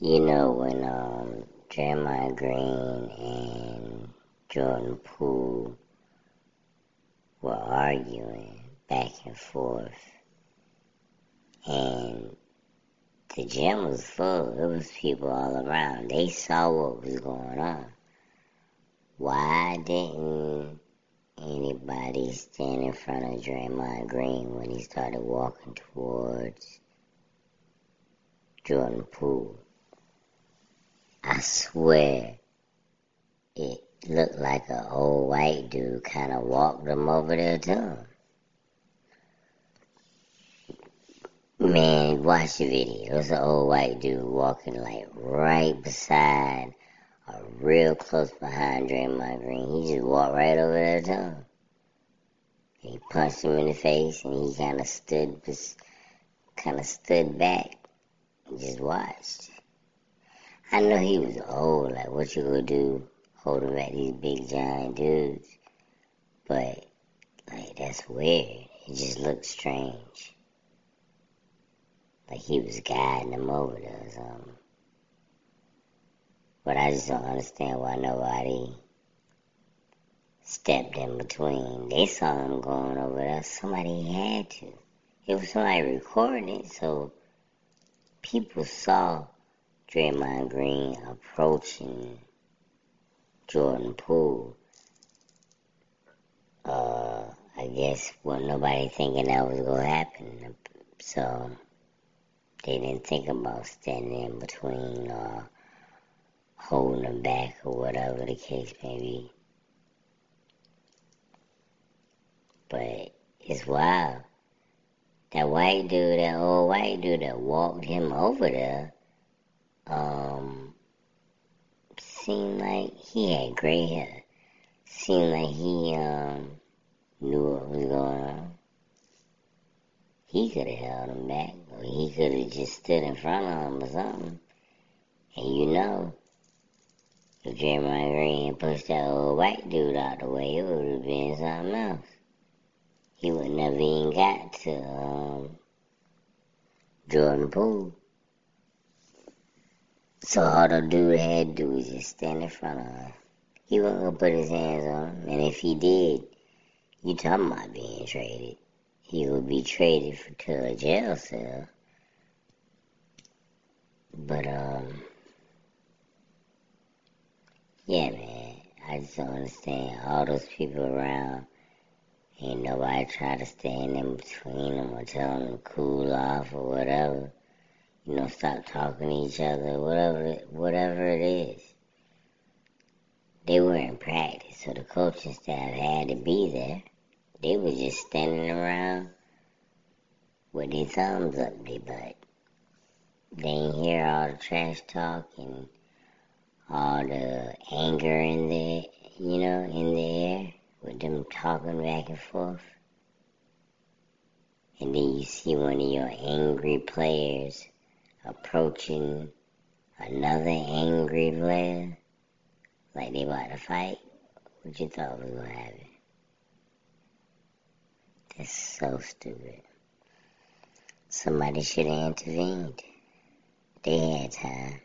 You know when um Draymond Green and Jordan Poole were arguing back and forth, and the gym was full. There was people all around. They saw what was going on. Why didn't anybody stand in front of Draymond Green when he started walking towards Jordan Poole? Swear it looked like an old white dude kind of walked him over there to him. Man, watch the video. It was an old white dude walking like right beside, or real close behind Draymond Green. He just walked right over there to him. He punched him in the face, and he kind of stood, kind of stood back, and just watched. I know he was old. Like, what you gonna do? Holding back these big giant dudes, but like that's weird. It just looked strange like he was guiding them over or something. But I just don't understand why nobody stepped in between. They saw him going over there. Somebody had to. It was somebody recording it, so people saw Draymond Green approaching Jordan Poole. Uh, I guess well nobody thinking that was gonna happen. So they didn't think about standing in between or holding them back or whatever the case may be. But it's wild. That white dude, that old white dude that walked him over there, um, seemed like he had gray hair. Seemed like he um knew what was going on. He could have held him back, or he could have just stood in front of him or something. And you know, if Jeremiah Green pushed that old white dude out the way, it would have been something else. He would never even got to um, Jordan Poole. So all the dude had to do was just stand in front of him. He wasn't gonna put his hands on him, and if he did, you talking about being traded he would be traded for, to a jail cell. But, um, yeah, man, I just don't understand. All those people around, ain't nobody try to stand in between them or tell them to cool off or whatever. You know, stop talking to each other, whatever, whatever it is. They were in practice, so the coaching staff had to be there. They were just standing around with their thumbs up their butt. They ain't hear all the trash talk and all the anger in the, you know, in the air with them talking back and forth. And then you see one of your angry players approaching another angry player, like they about to fight. What you thought was gonna happen? That's so stupid. Somebody should have intervened. They had time.